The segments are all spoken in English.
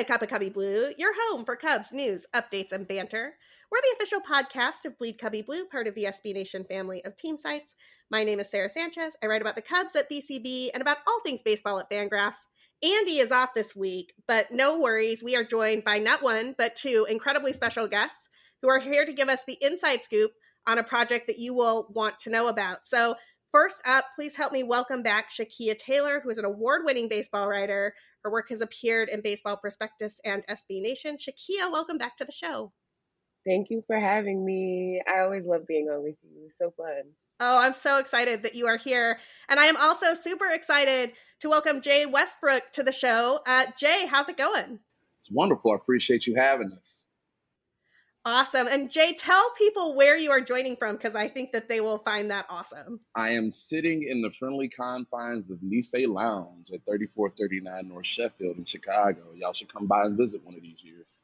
to Cup of Cubby Blue, your home for Cubs news, updates, and banter. We're the official podcast of Bleed Cubby Blue, part of the SB Nation family of team sites. My name is Sara Sanchez. I write about the Cubs at BCB and about all things baseball at Fangraphs. Andy is off this week, but no worries. We are joined by not one, but two incredibly special guests who are here to give us the inside scoop on a project that you will want to know about. So, first up, please help me welcome back Shakeia Taylor, who is an award winning baseball writer. Her work has appeared in Baseball Prospectus and SB Nation. Shakeia, welcome back to the show. Thank you for having me. I always love being on with you. So fun. Oh, I'm so excited that you are here. And I am also super excited to welcome Jay Westbrook to the show. Uh, Jay, how's it going? It's wonderful. I appreciate you having us. Awesome. And Jay, tell people where you are joining from because I think that they will find that awesome. I am sitting in the friendly confines of Nisei Lounge at 3439 North Sheffield in Chicago. Y'all should come by and visit one of these years.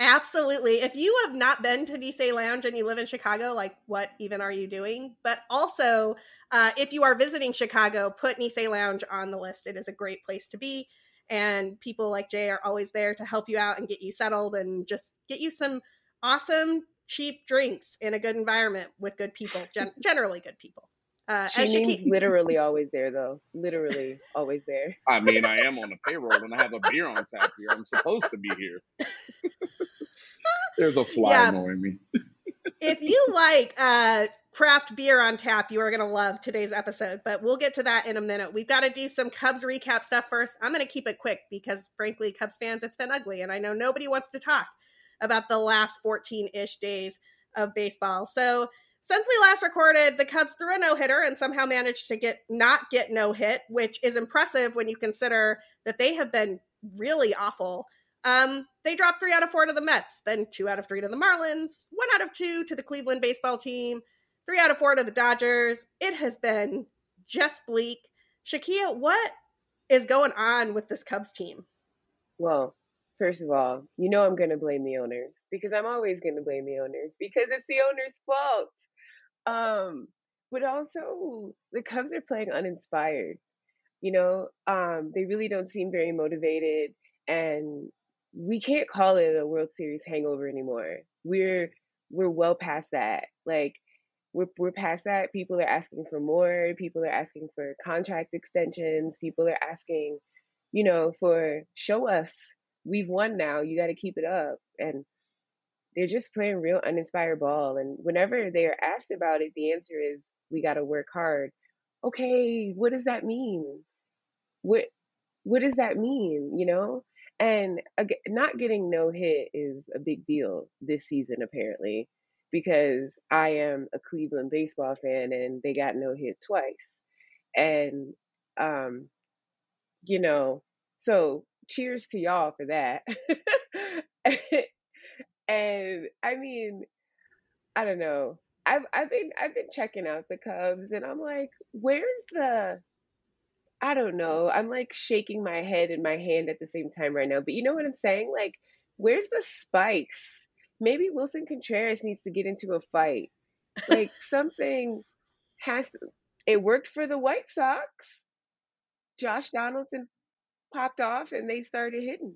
Absolutely. If you have not been to Nisei Lounge and you live in Chicago, like what even are you doing? But also, uh, if you are visiting Chicago, put Nisei Lounge on the list. It is a great place to be. And people like Jay are always there to help you out and get you settled and just get you some awesome cheap drinks in a good environment with good people, gen- generally good people. Uh, she means she literally always there, though. Literally always there. I mean, I am on the payroll and I have a beer on tap here. I'm supposed to be here. There's a fly yeah. annoying me. if you like uh, craft beer on tap, you are going to love today's episode. But we'll get to that in a minute. We've got to do some Cubs recap stuff first. I'm going to keep it quick because, frankly, Cubs fans, it's been ugly, and I know nobody wants to talk about the last 14 ish days of baseball. So, since we last recorded, the Cubs threw a no hitter and somehow managed to get not get no hit, which is impressive when you consider that they have been really awful. Um, they dropped three out of four to the Mets, then two out of three to the Marlins, one out of two to the Cleveland baseball team, three out of four to the Dodgers. It has been just bleak. Shakeia, what is going on with this Cubs team? Well, First of all, you know I'm going to blame the owners because I'm always going to blame the owners because it's the owners' fault. Um, but also the Cubs are playing uninspired. You know, um, they really don't seem very motivated, and we can't call it a World Series hangover anymore. We're we're well past that. Like we're we're past that. People are asking for more. People are asking for contract extensions. People are asking, you know, for show us we've won now. You got to keep it up. And they're just playing real uninspired ball. And whenever they are asked about it, the answer is, we got to work hard. Okay, what does that mean? What what does that mean? You know, and again, not getting no hit is a big deal this season apparently, because I am a Cleveland baseball fan and they got no hit twice, and um, you know, so cheers to y'all for that. and I mean, I don't know. I've I've been I've been checking out the Cubs and I'm like, where's the I don't know. I'm like shaking my head and my hand at the same time right now. But you know what I'm saying? Like, where's the spikes? Maybe Willson Contreras needs to get into a fight. Like something has to, it worked for the White Sox. Josh Donaldson popped off and they started hitting.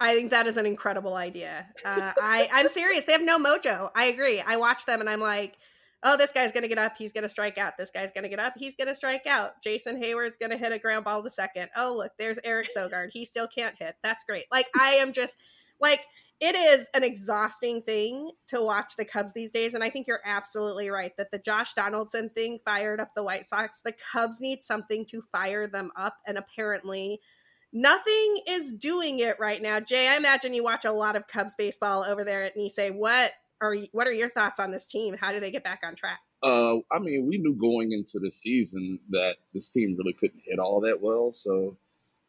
I think that is an incredible idea. Uh, I I'm serious. They have no mojo. I agree. I watch them and I'm like, oh, this guy's gonna get up. He's gonna strike out. This guy's gonna get up. He's gonna strike out. Jason Heyward's gonna hit a ground ball to second. Oh, look, there's Eric Sogard. He still can't hit. That's great. Like I am just like it is an exhausting thing to watch the Cubs these days. And I think you're absolutely right that the Josh Donaldson thing fired up the White Sox. The Cubs need something to fire them up. And apparently, nothing is doing it right now. Jay, I imagine you watch a lot of Cubs baseball over there at Nisei. What are what are your thoughts on this team? How do they get back on track? Uh, I mean, we knew going into the season that this team really couldn't hit all that well. So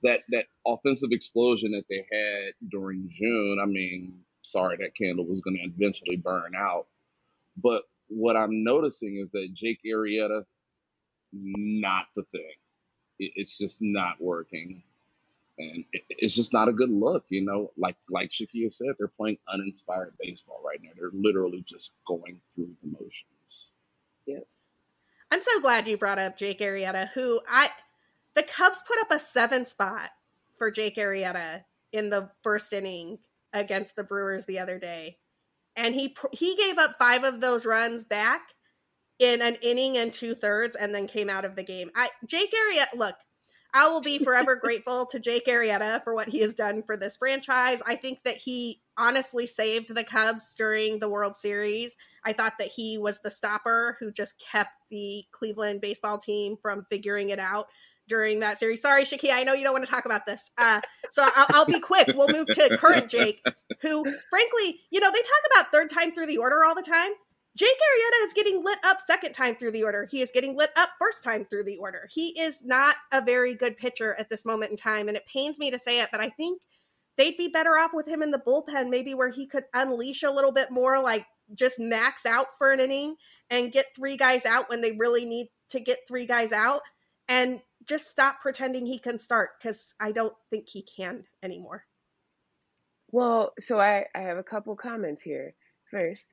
that that offensive explosion that they had during June, I mean, sorry, that candle was going to eventually burn out. But what I'm noticing is that Jake Arrieta, not the thing. it's just not working and it's just not a good look. You know, like like Shakeia said, they're playing uninspired baseball right now. They're literally just going through the motions. Yeah. I'm so glad you brought up Jake Arrieta, who I the Cubs put up a seven spot for Jake Arrieta in the first inning against the Brewers the other day, and he he gave up five of those runs back in an inning and two thirds, and then came out of the game. I Jake Arrieta, look, I will be forever grateful to Jake Arrieta for what he has done for this franchise. I think that he honestly saved the Cubs during the World Series. I thought that he was the stopper who just kept the Cleveland baseball team from figuring it out during that series. Sorry, Shaki, I know you don't want to talk about this. Uh, so I'll, I'll, be quick. We'll move to current Jake, who, frankly, you know, they talk about third time through the order all the time. Jake Arrieta is getting lit up second time through the order. He is getting lit up first time through the order. He is not a very good pitcher at this moment in time. And it pains me to say it, but I think they'd be better off with him in the bullpen, maybe where he could unleash a little bit more, like just max out for an inning and get three guys out when they really need to get three guys out and just stop pretending he can start because I don't think he can anymore. Well, so I, I have a couple comments here. First,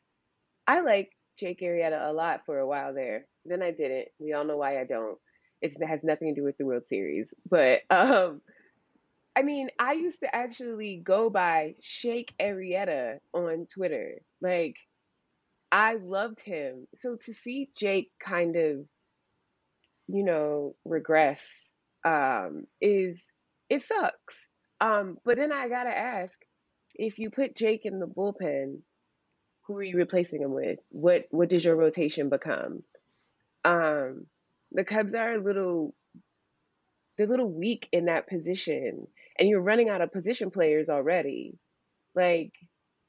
I like Jake Arrieta a lot for a while there. Then I didn't. We all know why I don't. It's, it has nothing to do with the World Series. But um, I mean, I used to actually go by Shake Arrieta on Twitter. Like, I loved him. So to see Jake kind of, you know, regress um, is it sucks. Um, but then I gotta ask, if you put Jake in the bullpen, who are you replacing him with? What what does your rotation become? Um, the Cubs are a little they're a little weak in that position, and you're running out of position players already. Like,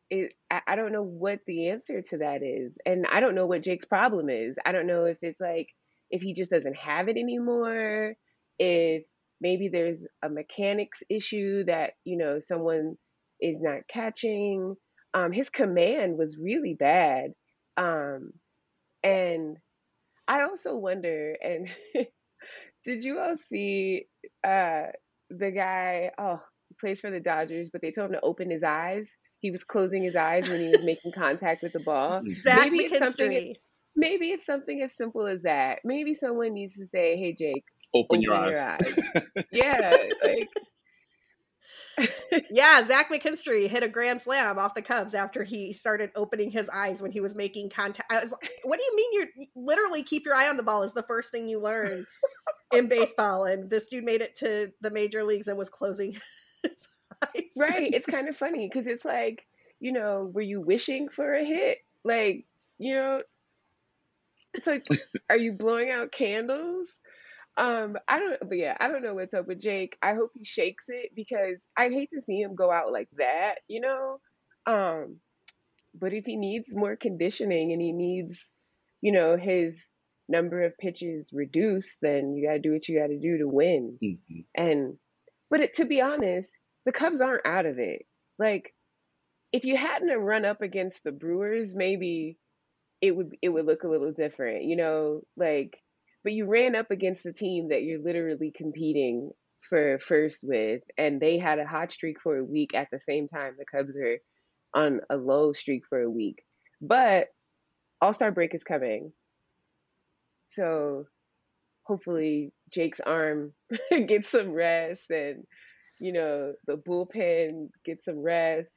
it, I, I don't know what the answer to that is, and I don't know what Jake's problem is. I don't know if it's like if he just doesn't have it anymore, if maybe there's a mechanics issue that you know someone is not catching um, his command was really bad. Um, and I also wonder, and did you all see uh, the guy? Oh, he plays for the Dodgers, but they told him to open his eyes. He was closing his eyes when he was making contact with the ball. Zach maybe it's something. Maybe it's something as simple as that. Maybe someone needs to say, "Hey, Jake, open, open your, eyes. your eyes." yeah, like yeah, Zach McKinstry hit a grand slam off the Cubs after he started opening his eyes when he was making contact. I was like, what do you mean you literally keep your eye on the ball is the first thing you learn in baseball? And this dude made it to the major leagues and was closing his eyes. Right. It's kind of funny because it's like, you know, were you wishing for a hit? Like, you know, it's like, are you blowing out candles? Um, I don't, but yeah, I don't know what's up with Jake. I hope he shakes it because I hate to see him go out like that, you know. Um, but if he needs more conditioning and he needs, you know, his number of pitches reduced, then you got to do what you got to do to win. Mm-hmm. And, but it, to be honest, the Cubs aren't out of it. Like, if you hadn't run up against the Brewers, maybe it would it would look a little different, you know, like but you ran up against a team that you're literally competing for first with, and they had a hot streak for a week at the same time the Cubs are on a low streak for a week. But All Star break is coming. So hopefully Jake's arm gets some rest and, you know, the bullpen gets some rest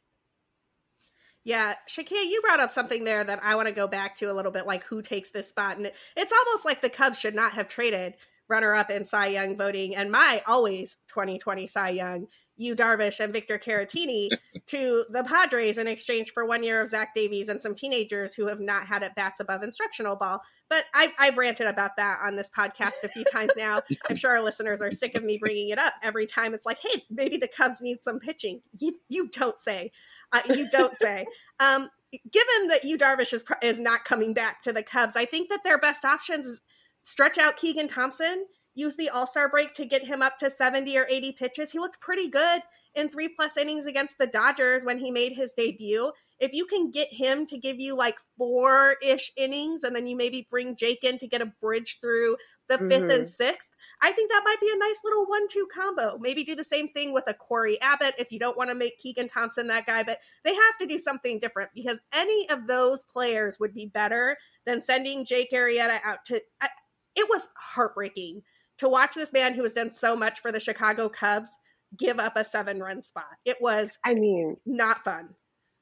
yeah, Shakeia, you brought up something there that I want to go back to a little bit, like who takes this spot, and it's almost like the Cubs should not have traded runner-up in Cy Young voting and my always 2020 Cy Young, Yu Darvish and Victor Caratini to the Padres in exchange for one year of Zach Davies and some teenagers who have not had at bats above instructional ball. But I've, I've ranted about that on this podcast a few times now. I'm sure our listeners are sick of me bringing it up every time. It's like, hey, maybe the Cubs need some pitching. You, you don't say. Uh, you don't say. Um, given that Yu Darvish is is not coming back to the Cubs, I think that their best options is stretch out Keegan Thompson, use the All Star break to get him up to seventy or eighty pitches. He looked pretty good in three plus innings against the Dodgers when he made his debut. If you can get him to give you like four ish innings and then you maybe bring Jake in to get a bridge through the 5th mm-hmm. and sixth, I think that might be a nice little one two combo. Maybe do the same thing with a Cory Abbott if you don't want to make Keegan Thompson that guy, but they have to do something different because any of those players would be better than sending Jake Arrieta out to. I, it was heartbreaking to watch this man who has done so much for the Chicago Cubs give up a seven run spot. It was I mean, not fun.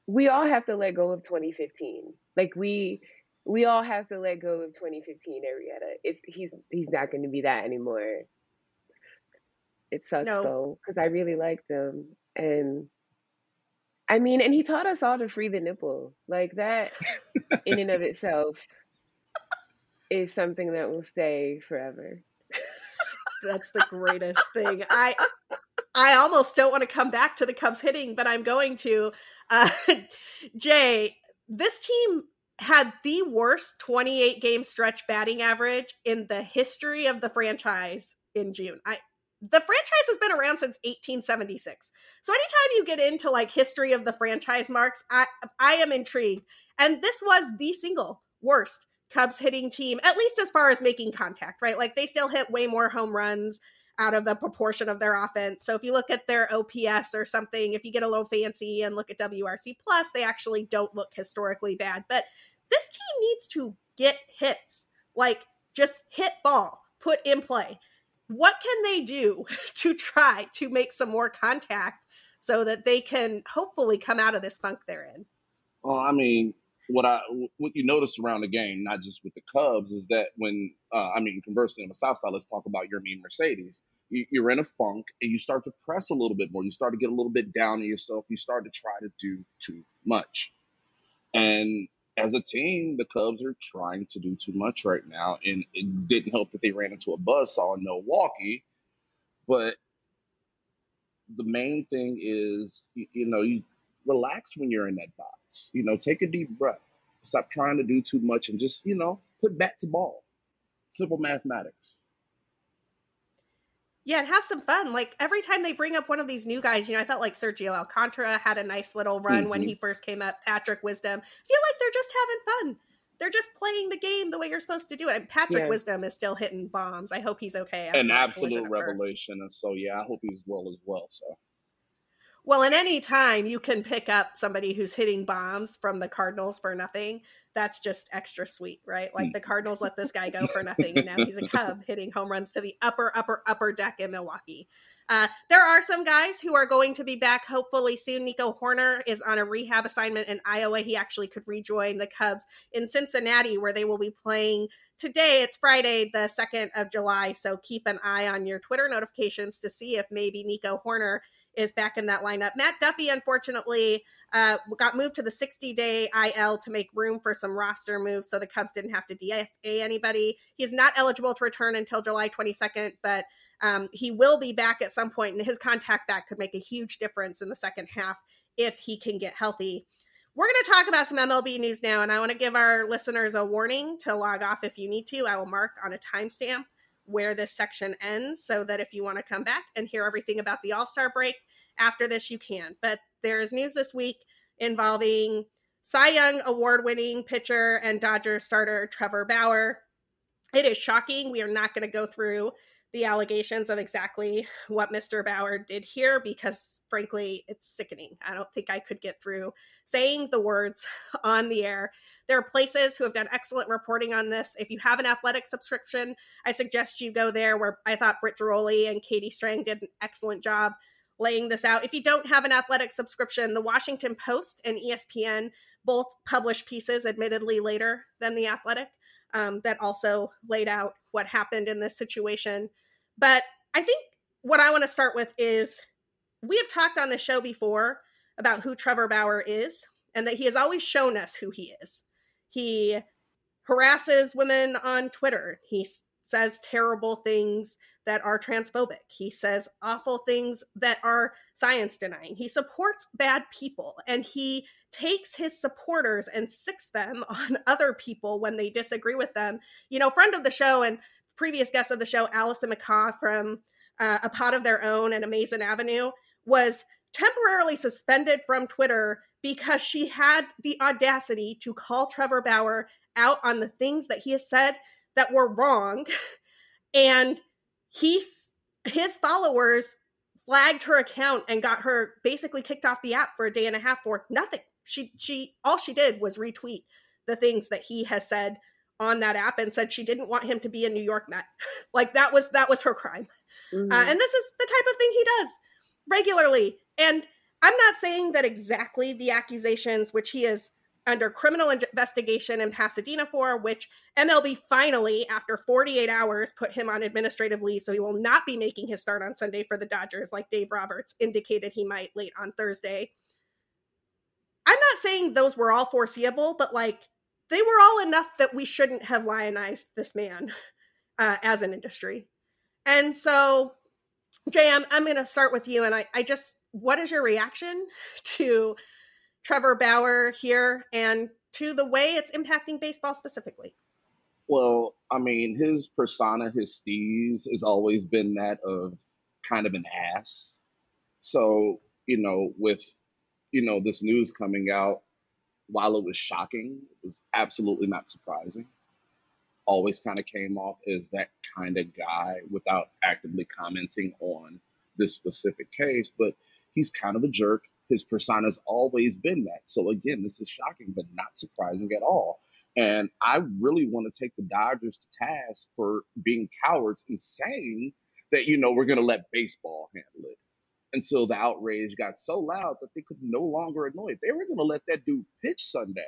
We all have to let go of 2015. Like we we all have to let go of 2015 Arrieta. It's he's he's not going to be that anymore. It sucks no. though because I really liked him and I mean, and he taught us all to free the nipple. Like that in and of itself is something that will stay forever. That's the greatest thing. I I almost don't want to come back to the Cubs hitting, but I'm going to. Uh, Jay, this team had the worst 28 game stretch batting average in the history of the franchise in June. I the franchise has been around since 1876. So anytime you get into like history of the franchise marks, I I am intrigued. And this was the single worst Cubs hitting team, at least as far as making contact, right? Like they still hit way more home runs out of the proportion of their offense. So if you look at their OPS or something, if you get a little fancy and look at WRC plus, they actually don't look historically bad. But this team needs to get hits, like just hit ball, put in play. What can they do to try to make some more contact so that they can hopefully come out of this funk they're in? Well, I mean, what I what you notice around the game, not just with the Cubs, is that when uh, I mean, conversely on the South Side, let's talk about Yermin Mercedes. You're in a funk, and you start to press a little bit more. You start to get a little bit down on yourself. You start to try to do too much, and as a team, the Cubs are trying to do too much right now, and it didn't help that they ran into a buzzsaw in Milwaukee. But the main thing is, you, you know, you relax when you're in that box. You know, take a deep breath. Stop trying to do too much and just, you know, put bat to ball. Simple mathematics. Yeah, and have some fun. Like every time they bring up one of these new guys, you know, I felt like Sergio Alcantara had a nice little run mm-hmm. when he first came up. Patrick Wisdom. I feel like they're just having fun. They're just playing the game the way you're supposed to do it. And Patrick yeah. Wisdom is still hitting bombs. I hope he's okay. An absolute revelation. And so, yeah, I hope he's well as well. So well, in any time you can pick up somebody who's hitting bombs from the Cardinals for nothing, that's just extra sweet, right? Like the Cardinals let this guy go for nothing, and now he's a Cub hitting home runs to the upper, upper, upper deck in Milwaukee. Uh, there are some guys who are going to be back hopefully soon. Nico Hoerner is on a rehab assignment in Iowa. He actually could rejoin the Cubs in Cincinnati, where they will be playing today. It's Friday, the 2nd of July. So keep an eye on your Twitter notifications to see if maybe Nico Hoerner is back in that lineup. Matt Duffy, unfortunately, uh, got moved to the 60 day IL to make room for some roster moves so the Cubs didn't have to DFA anybody. He's not eligible to return until July 22nd, but um, he will be back at some point, and his contact back could make a huge difference in the second half if he can get healthy. We're going to talk about some MLB news now, and I want to give our listeners a warning to log off if you need to. I will mark on a timestamp where this section ends so that if you want to come back and hear everything about the All Star break after this, you can. But there is news this week involving Cy Young award winning pitcher and Dodger starter Trevor Bauer. It is shocking. We are not going to go through the allegations of exactly what Mr. Bauer did here because, frankly, it's sickening. I don't think I could get through saying the words on the air. There are places who have done excellent reporting on this. If you have an athletic subscription, I suggest you go there where I thought Britt Ghiroli and Katie Strang did an excellent job laying this out. If you don't have an athletic subscription, the Washington Post and ESPN both publish pieces, admittedly later than the athletic, um, that also laid out what happened in this situation. But I think what I want to start with is we have talked on the show before about who Trevor Bauer is and that he has always shown us who he is. He harasses women on Twitter. He says terrible things that are transphobic. He says awful things that are science denying. He supports bad people and he takes his supporters and sicks them on other people when they disagree with them. You know, friend of the show and previous guest of the show, Allison McCaw from uh, A Pod of Their Own and Amazing Avenue, was temporarily suspended from Twitter because she had the audacity to call Trevor Bauer out on the things that he has said that were wrong. And he's his followers flagged her account and got her basically kicked off the app for a day and a half for nothing. She she all she did was retweet the things that he has said on that app and said she didn't want him to be a New York Met. like that was that was her crime. Uh, mm-hmm. Uh, and this is the type of thing he does. regularly. And I'm not saying that exactly the accusations, which he is under criminal investigation in Pasadena for, which MLB finally, after 48 hours, put him on administrative leave. So he will not be making his start on Sunday for the Dodgers, like Dave Roberts indicated he might late on Thursday. I'm not saying those were all foreseeable, but like they were all enough that we shouldn't have lionized this man uh, as an industry. And so, I'm, I'm going to start with you. And I, I just, what is your reaction to Trevor Bauer here and to the way it's impacting baseball specifically? Well, I mean, his persona, his steez, has always been that of kind of an ass. So, you know, with, you know, this news coming out, while it was shocking, it was absolutely not surprising. Always kind of came off as that kind of guy without actively commenting on this specific case, but he's kind of a jerk. His persona's always been that. So again, this is shocking, but not surprising at all. And I really want to take the Dodgers to task for being cowards and saying that, you know, we're going to let baseball handle it until the outrage got so loud that they could no longer ignore it. They were going to let that dude pitch Sunday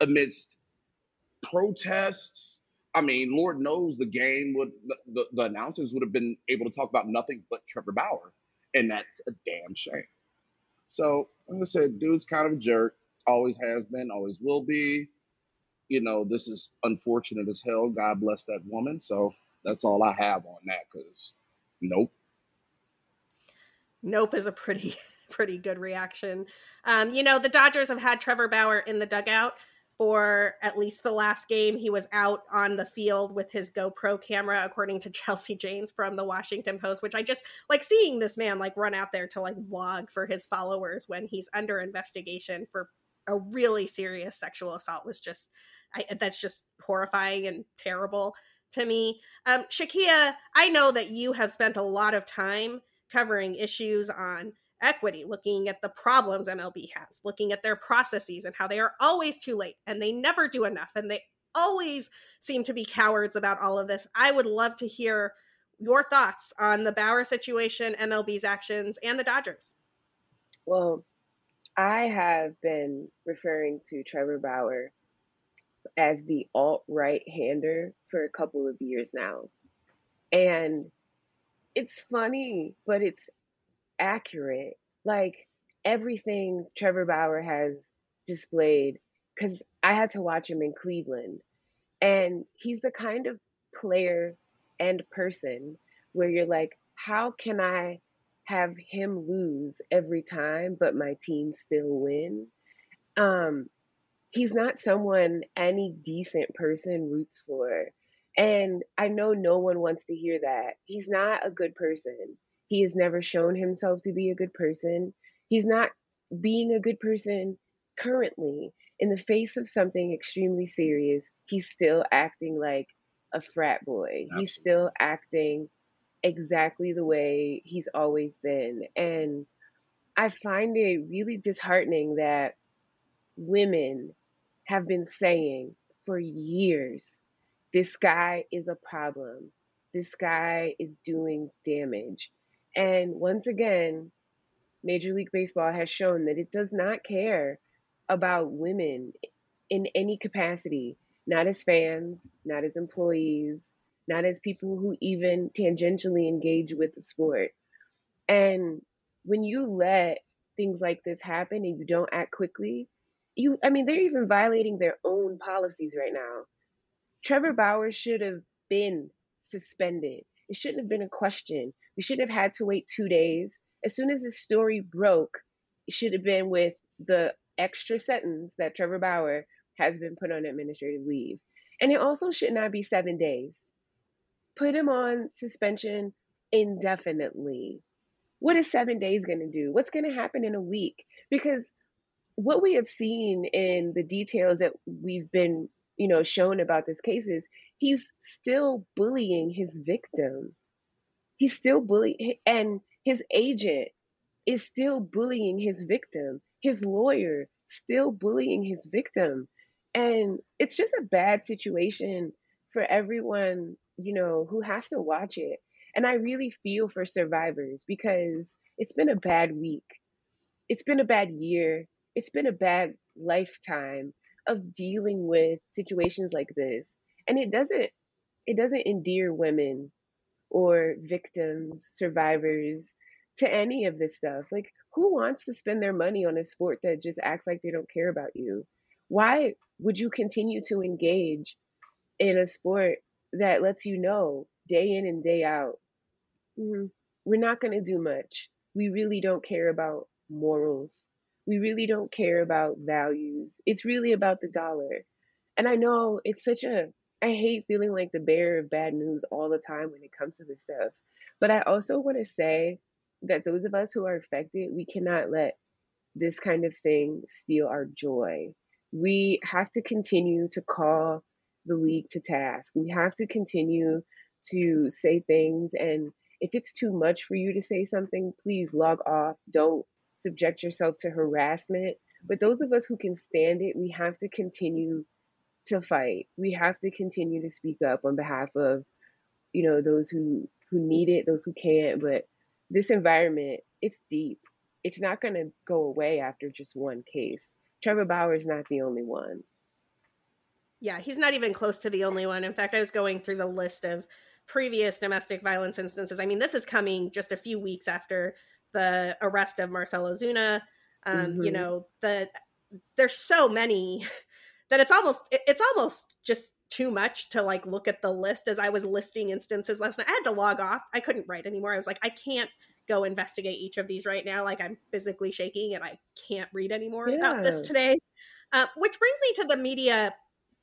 amidst protests. I mean, Lord knows the game would, the, the announcers would have been able to talk about nothing but Trevor Bauer. And that's a damn shame. So, like I said, dude's kind of a jerk. Always has been, always will be. You know, this is unfortunate as hell. God bless that woman. So that's all I have on that because nope nope is a pretty pretty good reaction. Um, you know, the Dodgers have had Trevor Bauer in the dugout for at least the last game. He was out on the field with his GoPro camera, according to Chelsea Janes from the Washington Post, which I just like seeing this man like run out there to like vlog for his followers when he's under investigation for a really serious sexual assault was just I, that's just horrifying and terrible to me. Um, Shakeia, I know that you have spent a lot of time covering issues on equity, looking at the problems MLB has, looking at their processes and how they are always too late and they never do enough and they always seem to be cowards about all of this. I would love to hear your thoughts on the Bauer situation, MLB's actions, and the Dodgers. Well, I have been referring to Trevor Bauer as the alt right hander for a couple of years now. And it's funny, but it's accurate. Like everything Trevor Bauer has displayed, because I had to watch him in Cleveland. And he's the kind of player and person where you're like, how can I have him lose every time, but my team still win? Um, he's not someone any decent person roots for. And I know no one wants to hear that. He's not a good person. He has never shown himself to be a good person. He's not being a good person currently. In the face of something extremely serious, he's still acting like a frat boy. Absolutely. He's still acting exactly the way he's always been. And I find it really disheartening that women have been saying for years this guy is a problem. This guy is doing damage. And once again, Major League Baseball has shown that it does not care about women in any capacity, not as fans, not as employees, not as people who even tangentially engage with the sport. And when you let things like this happen and you don't act quickly, you I mean they're even violating their own policies right now. Trevor Bauer should have been suspended. It shouldn't have been a question. We shouldn't have had to wait two days. As soon as the story broke, it should have been with the extra sentence that Trevor Bauer has been put on administrative leave. And it also should not be seven days. Put him on suspension indefinitely. What is seven days going to do? What's going to happen in a week? Because what we have seen in the details that we've been you know, shown about this case is he's still bullying his victim. He's still bullying, and his agent is still bullying his victim. His lawyer still bullying his victim. And it's just a bad situation for everyone, you know, who has to watch it. And I really feel for survivors because it's been a bad week. It's been a bad year. It's been a bad lifetime of dealing with situations like this. And it doesn't it doesn't endear women or victims, survivors to any of this stuff. Like who wants to spend their money on a sport that just acts like they don't care about you? Why would you continue to engage in a sport that lets you know day in and day out, mm, we're not going to do much. We really don't care about morals. We really don't care about values. It's really about the dollar. And I know it's such a, I hate feeling like the bearer of bad news all the time when it comes to this stuff. But I also want to say that those of us who are affected, we cannot let this kind of thing steal our joy. We have to continue to call the league to task. We have to continue to say things. And if it's too much for you to say something, please log off. Don't subject yourself to harassment. But those of us who can stand it, we have to continue to fight. We have to continue to speak up on behalf of, you know, those who who need it, those who can't. But this environment, it's deep. It's not going to go away after just one case. Trevor Bauer is not the only one. Yeah, he's not even close to the only one. In fact, I was going through the list of previous domestic violence instances. I mean, this is coming just a few weeks after the arrest of Marcell Ozuna. Um, mm-hmm. You know, the there's so many that it's almost it's almost just too much to like look at the list as I was listing instances last night. I had to log off. I couldn't write anymore. I was like, I can't go investigate each of these right now. Like I'm physically shaking and I can't read anymore yeah. about this today. Uh, which brings me to the media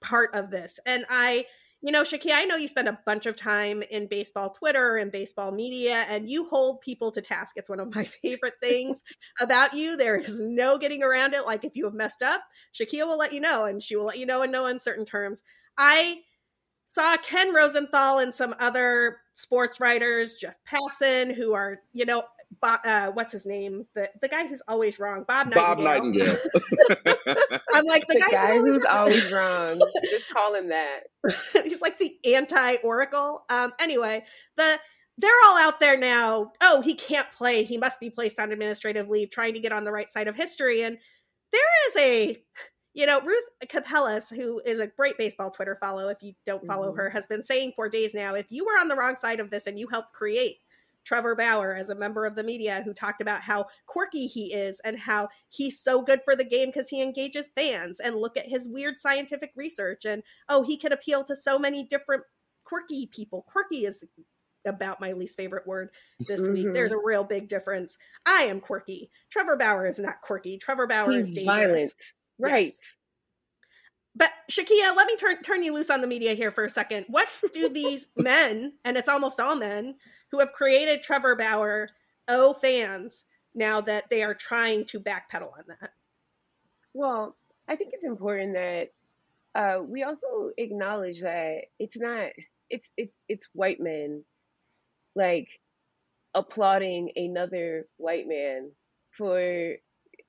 part of this. And I, you know, Shakeia, I know you spend a bunch of time in baseball Twitter and baseball media, and you hold people to task. It's one of my favorite things about you. There is no getting around it. Like if you have messed up, Shakeia will let you know, and she will let you know in no uncertain terms. I saw Ken Rosenthal and some other sports writers, Jeff Passan, who are, you know, Bob, uh, what's his name? The the guy who's always wrong, Bob Nightingale. Bob Nightingale. I'm like the, the guy, guy who's, always, who's always wrong. Just call him that. He's like the anti Oracle. Um. Anyway, the they're all out there now. Oh, he can't play. He must be placed on administrative leave, trying to get on the right side of history. And there is a, you know, Ruth Capellas, who is a great baseball Twitter follow. If you don't follow mm-hmm. her, has been saying for days now, if you were on the wrong side of this and you helped create Trevor Bauer as a member of the media who talked about how quirky he is and how he's so good for the game because he engages fans and look at his weird scientific research and oh he can appeal to so many different quirky people. Quirky is about my least favorite word this mm-hmm. week. There's a real big difference. I am quirky. Trevor Bauer is not quirky. Trevor Bauer he's is dangerous. Violent. Right. Yes. But Shakeia, let me turn turn you loose on the media here for a second. What do these men, and it's almost all men, who have created Trevor Bauer owe fans now that they are trying to backpedal on that? Well, I think it's important that uh, we also acknowledge that it's not it's it's it's white men like applauding another white man for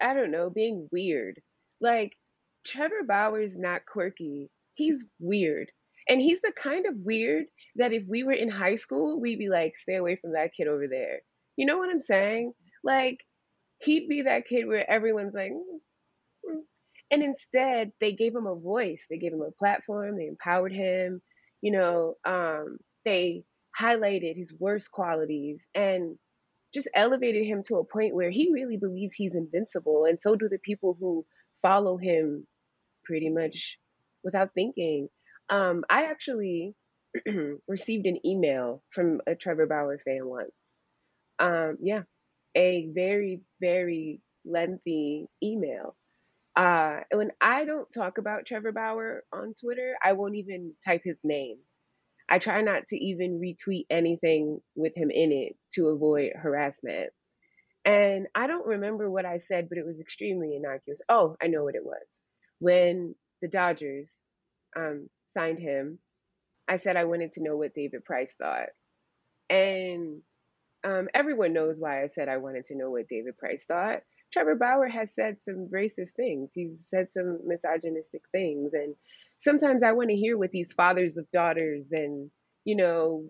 I don't know being weird. Like Trevor Bauer's not quirky. He's weird. And he's the kind of weird that if we were in high school, we'd be like, stay away from that kid over there. You know what I'm saying? Like, he'd be that kid where everyone's like, mm. and instead they gave him a voice, they gave him a platform, they empowered him, you know, um, they highlighted his worst qualities and just elevated him to a point where he really believes he's invincible. And so do the people who follow him pretty much without thinking. Um, I actually received an email from a Trevor Bauer fan once. Um, yeah, a very, very lengthy email. Uh, when I don't talk about Trevor Bauer on Twitter, I won't even type his name. I try not to even retweet anything with him in it to avoid harassment. And I don't remember what I said, but it was extremely innocuous. Oh, I know what it was. When the Dodgers um, signed him, I said I wanted to know what David Price thought. And um, everyone knows why I said I wanted to know what David Price thought. Trevor Bauer has said some racist things. He's said some misogynistic things. And sometimes I want to hear what these fathers of daughters and, you know,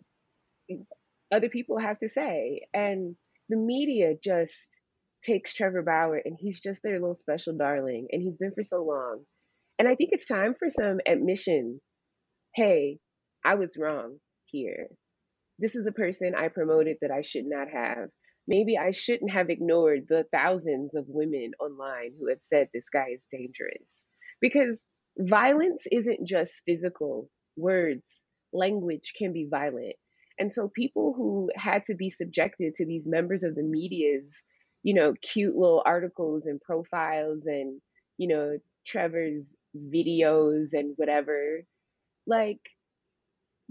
other people have to say. And the media just takes Trevor Bauer and he's just their little special darling. And he's been for so long. And I think it's time for some admission hey, I was wrong here. This is a person I promoted that I should not have. Maybe I shouldn't have ignored the thousands of women online who have said this guy is dangerous. Because violence isn't just physical, words, language can be violent. And so people who had to be subjected to these members of the media's, you know, cute little articles and profiles and, you know, Trevor's videos and whatever, like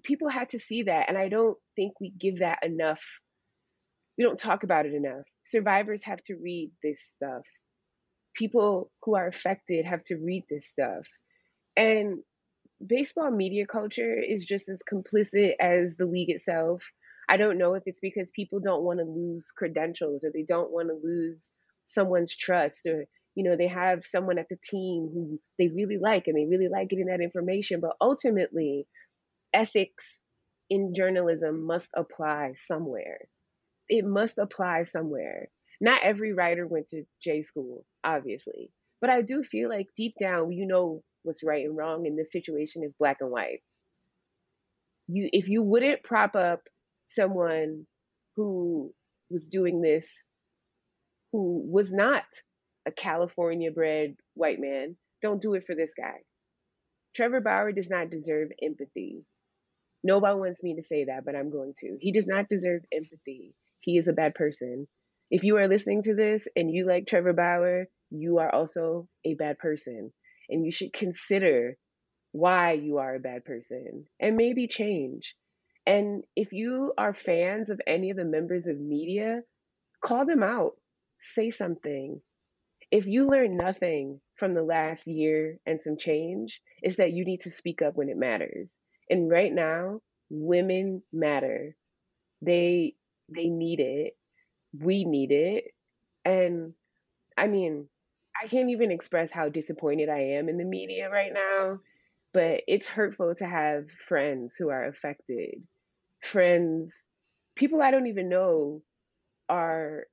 people had to see that. And I don't think we give that enough. We don't talk about it enough. Survivors have to read this stuff. People who are affected have to read this stuff. And baseball media culture is just as complicit as the league itself. I don't know if it's because people don't want to lose credentials or they don't want to lose someone's trust or you know they have someone at the team who they really like and they really like getting that information but ultimately ethics in journalism must apply somewhere it must apply somewhere not every writer went to j school obviously but i do feel like deep down you know what's right and wrong in this situation is black and white. You if you wouldn't prop up someone who was doing this who was not a California bred white man, don't do it for this guy. Trevor Bauer does not deserve empathy. Nobody wants me to say that, but I'm going to. He does not deserve empathy. He is a bad person. If you are listening to this and you like Trevor Bauer, you are also a bad person and you should consider why you are a bad person and maybe change. And if you are fans of any of the members of media, call them out, say something. If you learn nothing from the last year and some change, it's that you need to speak up when it matters. And right now, women matter. They they need it. We need it. And I mean, I can't even express how disappointed I am in the media right now, but it's hurtful to have friends who are affected. Friends, people I don't even know are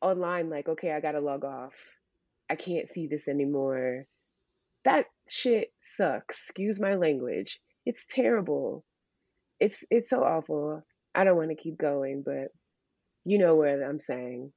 online like, okay, I gotta log off. I can't see this anymore. That shit sucks. Excuse my language. It's terrible. It's it's so awful. I don't want to keep going, but you know what I'm saying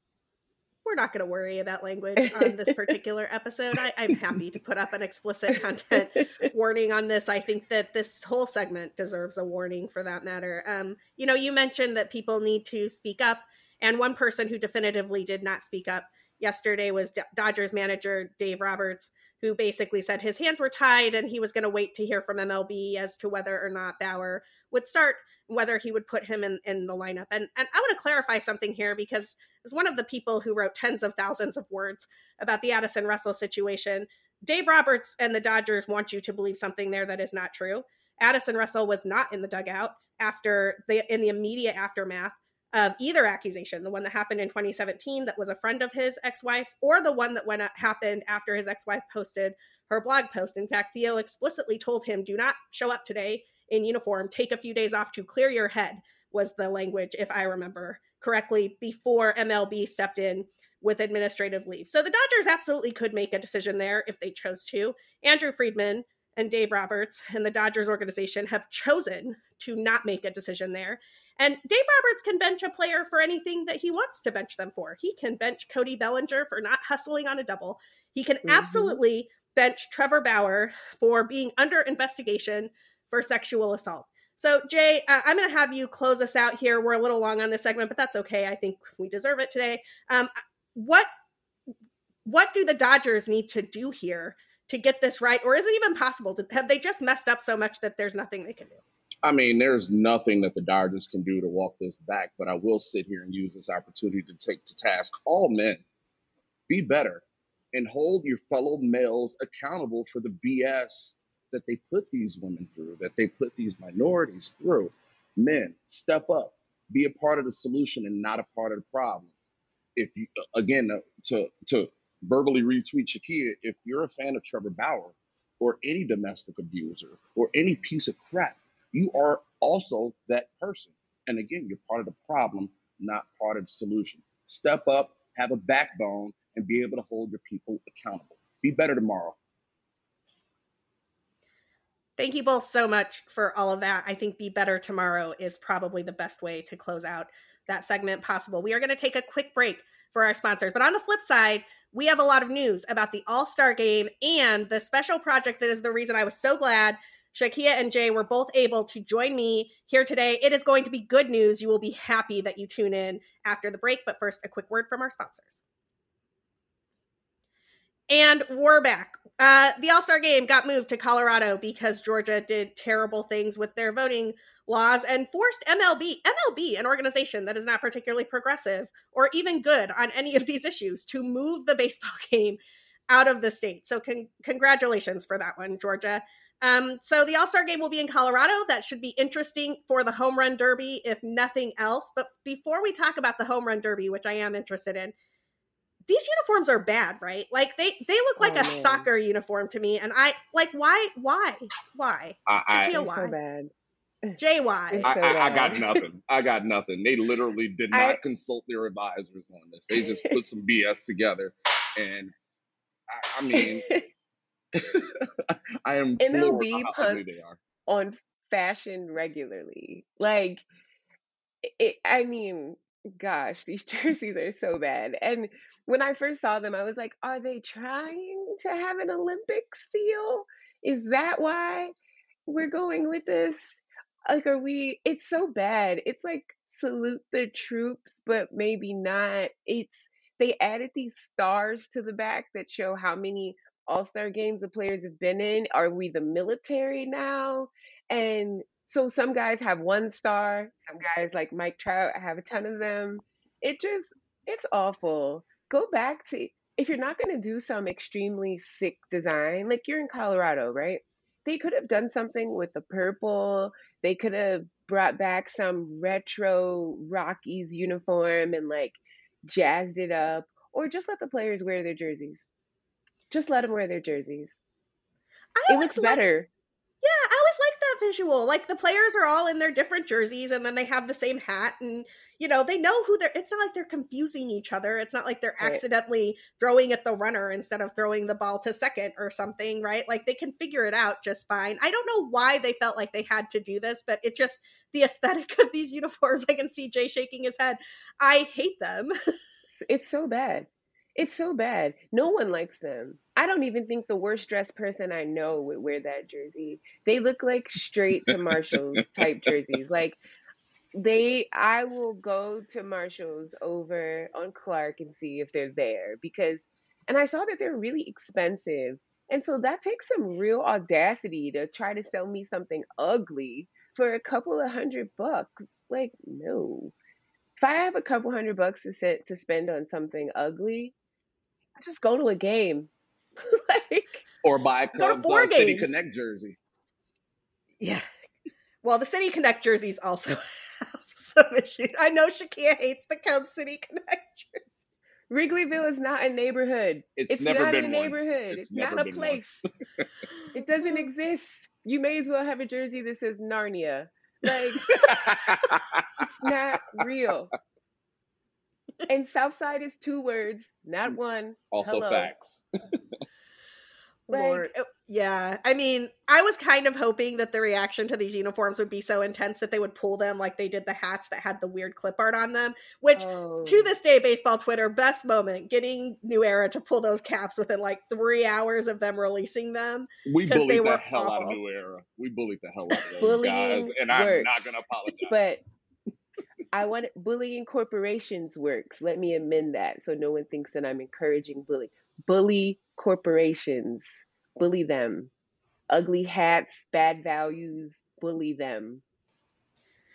we're not going to worry about language on this particular episode. I, am happy to put up an explicit content warning on this. I think that this whole segment deserves a warning for that matter. Um, you know, you mentioned that people need to speak up, and one person who definitively did not speak up yesterday was Dodgers manager Dave Roberts, who basically said his hands were tied and he was going to wait to hear from MLB as to whether or not Bauer would start whether he would put him in, in the lineup. And, and I want to clarify something here because as one of the people who wrote tens of thousands of words about the Addison Russell situation, Dave Roberts and the Dodgers want you to believe something there that is not true. Addison Russell was not in the dugout after the in the immediate aftermath of either accusation, the one that happened in 2017 that was a friend of his ex-wife's, or the one that went happened after his ex-wife posted her blog post. In fact, Theo explicitly told him, "Do not show up today in uniform, take a few days off to clear your head, was the language, if I remember correctly, before MLB stepped in with administrative leave. So the Dodgers absolutely could make a decision there if they chose to. Andrew Friedman and Dave Roberts and the Dodgers organization have chosen to not make a decision there. And Dave Roberts can bench a player for anything that he wants to bench them for. He can bench Cody Bellinger for not hustling on a double. He can mm-hmm. absolutely bench Trevor Bauer for being under investigation for sexual assault. So, Jay, uh, I'm going to have you close us out here. We're a little long on this segment, but that's okay. I think we deserve it today. Um, what what do the Dodgers need to do here to get this right, or is it even possible? To, have they just messed up so much that there's nothing they can do? I mean, there's nothing that the Dodgers can do to walk this back. But I will sit here and use this opportunity to take to task all men. Be better and hold your fellow males accountable for the BS that they put these women through, that they put these minorities through. Men, step up, be a part of the solution and not a part of the problem. If you, again, uh, to to verbally retweet Shakeia, if you're a fan of Trevor Bauer or any domestic abuser or any piece of crap, you are also that person. And again, you're part of the problem, not part of the solution. Step up, have a backbone, and be able to hold your people accountable. Be better tomorrow. Thank you both so much for all of that. I think Be Better Tomorrow is probably the best way to close out that segment possible. We are going to take a quick break for our sponsors. But on the flip side, we have a lot of news about the All Star game and the special project that is the reason I was so glad Shakeia and Jay were both able to join me here today. It is going to be good news. You will be happy that you tune in after the break. But first, a quick word from our sponsors. And we're back. Uh, the All Star game got moved to Colorado because Georgia did terrible things with their voting laws and forced MLB, MLB, an organization that is not particularly progressive or even good on any of these issues, to move the baseball game out of the state. So, con- congratulations for that one, Georgia. Um, so, the All Star game will be in Colorado. That should be interesting for the home run derby, if nothing else. But before we talk about the home run derby, which I am interested in, these uniforms are bad, right? Like they they look like oh, a man. soccer uniform to me, and I like why why why I, I why so bad. JY. I, I, I, got nothing. I got nothing. They literally did not I, consult their advisors on this. They just put some BS together, and I, mean, I am MLB punts on fashion regularly. Like, it, I mean, gosh, these jerseys are so bad. And when I first saw them, I was like, are they trying to have an Olympics feel? Is that why we're going with this? Like, are we? It's so bad. It's like salute the troops, but maybe not. It's they added these stars to the back that show how many all star games the players have been in. Are we the military now? And so some guys have one star, some guys like Mike Trout have a ton of them. It just, it's awful go back to if you're not going to do some extremely sick design, like you're in Colorado, right? They could have done something with the purple. They could have brought back some retro Rockies uniform and like jazzed it up, or just let the players wear their jerseys. Just let them wear their jerseys. I it looks better. Yeah, I always like that visual. Like the players are all in their different jerseys and then they have the same hat and you know, they know who they're it's not like they're confusing each other. It's not like they're right. accidentally throwing at the runner instead of throwing the ball to second or something, right? Like they can figure it out just fine. I don't know why they felt like they had to do this, but it just the aesthetic of these uniforms, I can see Jay shaking his head. I hate them. it's so bad. It's so bad. No one likes them. I don't even think the worst dressed person I know would wear that jersey. They look like straight to Marshalls type jerseys. Like they I will go to Marshalls over on Clark and see if they're there because and I saw that they're really expensive. And so that takes some real audacity to try to sell me something ugly for a couple of hundred bucks. Like no. If I have a couple hundred bucks to set to spend on something ugly, just go to a game. like or buy a Cubs uh, City Connect jersey. Yeah. Well, the City Connect jerseys also have some issues. I know Shakeia hates the Cubs City Connect jersey. Wrigleyville is not a neighborhood. It's, it's not a neighborhood. It's, it's not a place. it doesn't exist. You may as well have a jersey that says Narnia. Like it's not real and Southside is two words, not mm. one. Also Hello. facts. Lord, like, oh, yeah. I mean, I was kind of hoping that the reaction to these uniforms would be so intense that they would pull them like they did the hats that had the weird clip art on them. Which, oh. to this day, baseball Twitter best moment getting New Era to pull those caps within like three hours of them releasing them. We bullied they the were hell awful. out of New Era. We bullied the hell out of those guys, and I'm works. not going to apologize. But I want bullying corporations works. Let me amend that so no one thinks that I'm encouraging bullying. Bully corporations, bully them. Ugly hats, bad values, bully them.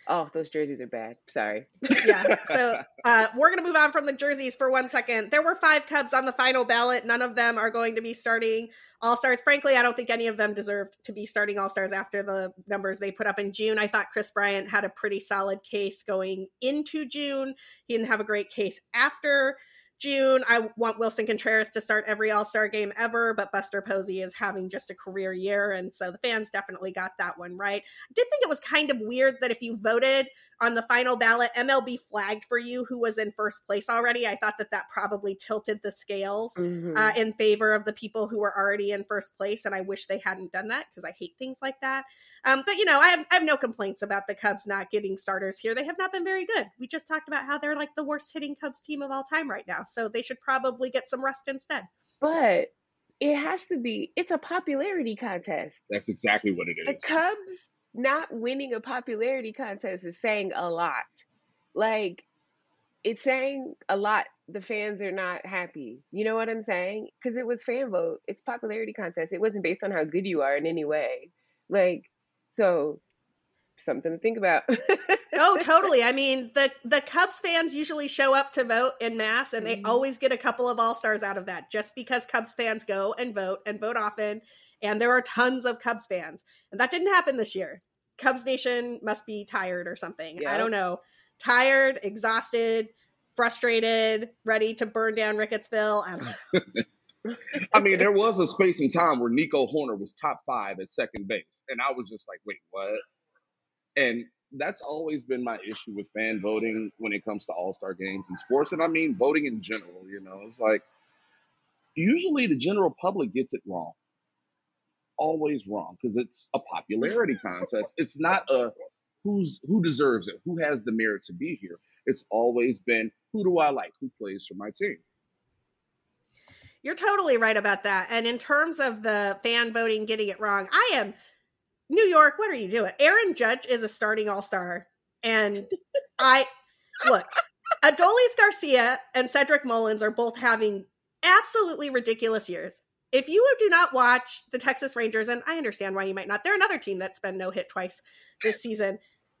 Oh, those jerseys are bad. Sorry. yeah. So uh, we're going to move on from the jerseys for one second. There were five Cubs on the final ballot. None of them are going to be starting All Stars. Frankly, I don't think any of them deserved to be starting All Stars after the numbers they put up in June. I thought Kris Bryant had a pretty solid case going into June. He didn't have a great case after June, I want Willson Contreras to start every All Star game ever, but Buster Posey is having just a career year. And so the fans definitely got that one right. I did think it was kind of weird that if you voted on the final ballot, MLB flagged for you who was in first place already. I thought that that probably tilted the scales mm-hmm. uh, in favor of the people who were already in first place. And I wish they hadn't done that because I hate things like that. Um, but, you know, I have, I have no complaints about the Cubs not getting starters here. They have not been very good. We just talked about how they're like the worst hitting Cubs team of all time right now. So they should probably get some rest instead. But it has to be, it's a popularity contest. That's exactly what it is. The Cubs not winning a popularity contest is saying a lot. Like, it's saying a lot. The fans are not happy. You know what I'm saying? Because it was fan vote. It's popularity contest. It wasn't based on how good you are in any way. Like, so something to think about. oh, totally. I mean, the the Cubs fans usually show up to vote in mass and they mm-hmm. always get a couple of all-stars out of that just because Cubs fans go and vote and vote often and there are tons of Cubs fans. And that didn't happen this year. Cubs Nation must be tired or something. I don't know. Tired, exhausted, frustrated, ready to burn down Rickettsville. I don't know. I mean, there was a space in time where Nico Hoerner was top five at second base. And I was just like, wait, what? And that's always been my issue with fan voting when it comes to all star games and sports. And I mean, voting in general, you know, it's like usually the general public gets it wrong always wrong because it's a popularity contest. It's not a who's who deserves it, who has the merit to be here. It's always been who do I like, who plays for my team. You're totally right about that. And in terms of the fan voting getting it wrong, I am New York, what are you doing? Aaron Judge is a starting all-star. And I look, Adolis Garcia and Cedric Mullins are both having absolutely ridiculous years if you do not watch the Texas Rangers, and I understand why you might not, they're another team that's been no hit twice this season.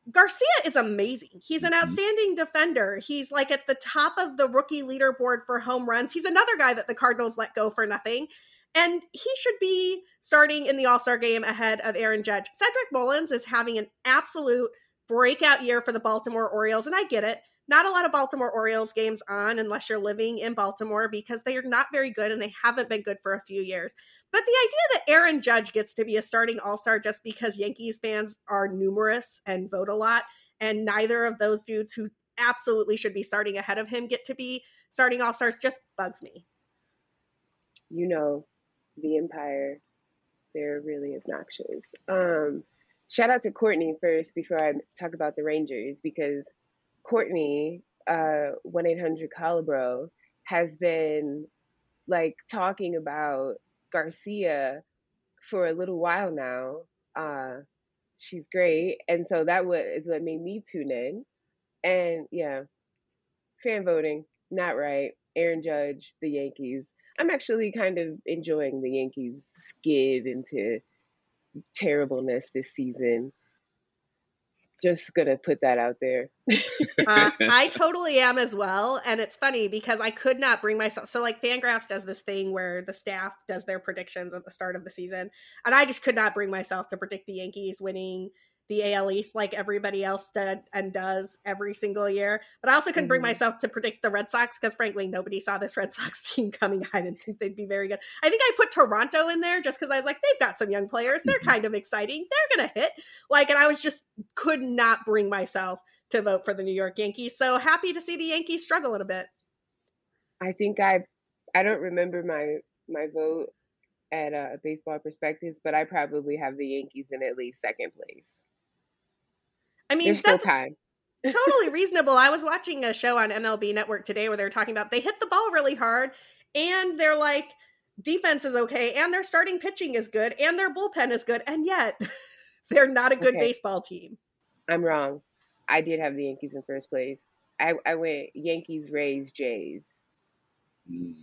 Garcia is amazing. He's an mm-hmm. outstanding defender. He's like at the top of the rookie leaderboard for home runs. He's another guy that the Cardinals let go for nothing. And he should be starting in the All Star game ahead of Aaron Judge. Cedric Mullins is having an absolute breakout year for the Baltimore Orioles, and I get it not a lot of Baltimore Orioles games on unless you're living in Baltimore because they are not very good and they haven't been good for a few years. But the idea that Aaron Judge gets to be a starting all star just because Yankees fans are numerous and vote a lot, and neither of those dudes who absolutely should be starting ahead of him get to be starting all stars just bugs me. You know, the Empire, they're really obnoxious. Um, shout out to Courtney first before I talk about the Rangers because Courtney, uh, 1 800 Calibro, has been like talking about Garcia for a little while now. Uh, she's great. And so that was is what made me tune in. And yeah, fan voting, not right. Aaron Judge, the Yankees. I'm actually kind of enjoying the Yankees skid into terribleness this season just gonna put that out there. uh, I totally am as well, and it's funny because I could not bring myself. So, like, Fangraphs does this thing where the staff does their predictions at the start of the season, and I just could not bring myself to predict the Yankees winning the AL East like everybody else did and does every single year. But I also couldn't bring mm-hmm. myself to predict the Red Sox because, frankly, nobody saw this Red Sox team coming. I didn't think they'd be very good. I think I put Toronto in there just because I was like, they've got some young players. They're mm-hmm. kind of exciting. They're going to hit. Like, and I was just could not bring myself to vote for the New York Yankees. So happy to see the Yankees struggling a little bit. I think I, I don't remember my my vote at uh, Baseball Prospectus, but I probably have the Yankees in at least second place. I mean, There's that's time. totally reasonable. I was watching a show on MLB Network today where they were talking about they hit the ball really hard and they're like defense is okay and their starting pitching is good and their bullpen is good and yet they're not a good okay. baseball team. I'm wrong. I did have the Yankees in first place. I, I went Yankees, Rays, Jays. Mm.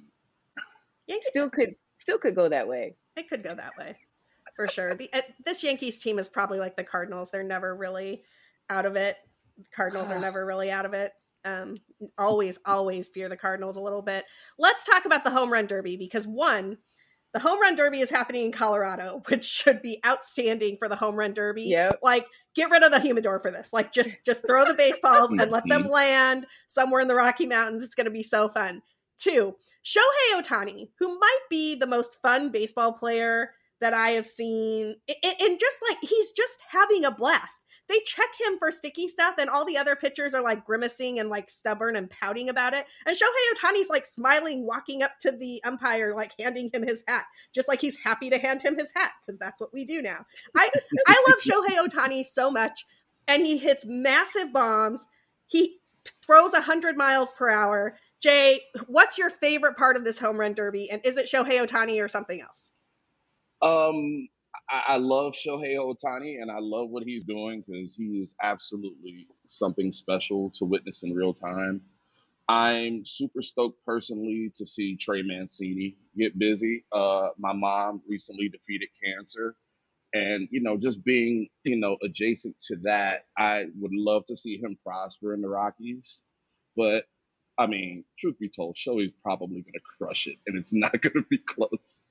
Yankees still could still could go that way. It could go that way for sure. The, uh, this Yankees team is probably like the Cardinals. They're never really out of it. Cardinals are never really out of it. Um, always, always fear the Cardinals a little bit. Let's talk about the home run derby because one, the home run derby is happening in Colorado, which should be outstanding for the home run derby. Yep. Like, get rid of the humidor for this. Like, just just throw the baseballs and let them land somewhere in the Rocky Mountains. It's going to be so fun. Two, Shohei Ohtani, who might be the most fun baseball player that I have seen. And just like he's just having a blast. They check him for sticky stuff, and all the other pitchers are like grimacing and like stubborn and pouting about it. And Shohei Ohtani's like smiling, walking up to the umpire, like handing him his hat, just like he's happy to hand him his hat because that's what we do now. I I love Shohei Ohtani so much, and he hits massive bombs. He throws 100 miles per hour. Jay, what's your favorite part of this home run derby? And is it Shohei Ohtani or something else? Um, I, I love Shohei Ohtani and I love what he's doing because he is absolutely something special to witness in real time. I'm super stoked personally to see Trey Mancini get busy. Uh, my mom recently defeated cancer. And, you know, just being, you know, adjacent to that, I would love to see him prosper in the Rockies. But I mean, truth be told, Shohei's probably going to crush it, and it's not going to be close.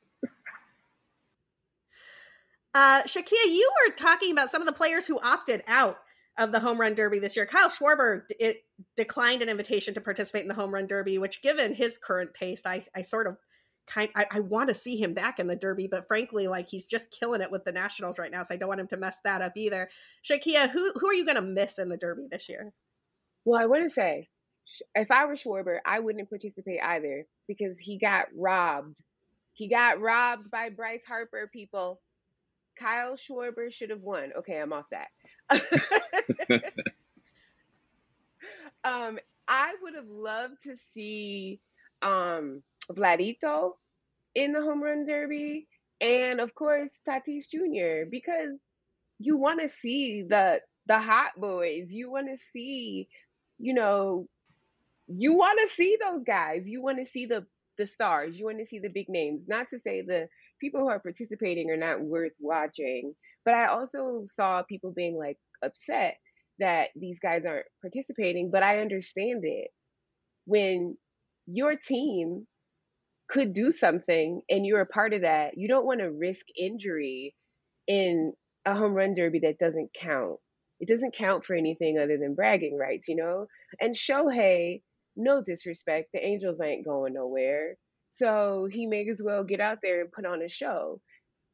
Uh, Shakeia, you were talking about some of the players who opted out of the home run derby this year. Kyle Schwarber it declined an invitation to participate in the home run derby, which, given his current pace, I, I sort of kind I, I want to see him back in the derby, but frankly, like he's just killing it with the Nationals right now, so I don't want him to mess that up either. Shakeia, who who are you going to miss in the derby this year? Well, I want to say, if I were Schwarber, I wouldn't participate either because he got robbed. He got robbed by Bryce Harper. People, Kyle Schwarber should have won. Okay, I'm off that. um, I would have loved to see um Vladito in the home run derby, and of course Tatis Jr. because you want to see the the hot boys. You want to see, you know, you want to see those guys. You want to see the the stars. You want to see the big names. Not to say the people who are participating are not worth watching, but I also saw people being like upset that these guys aren't participating, but I understand it. When your team could do something and you're a part of that, you don't want to risk injury in a home run derby that doesn't count. It doesn't count for anything other than bragging rights, you know? And Shohei, no disrespect, the Angels ain't going nowhere. So he may as well get out there and put on a show.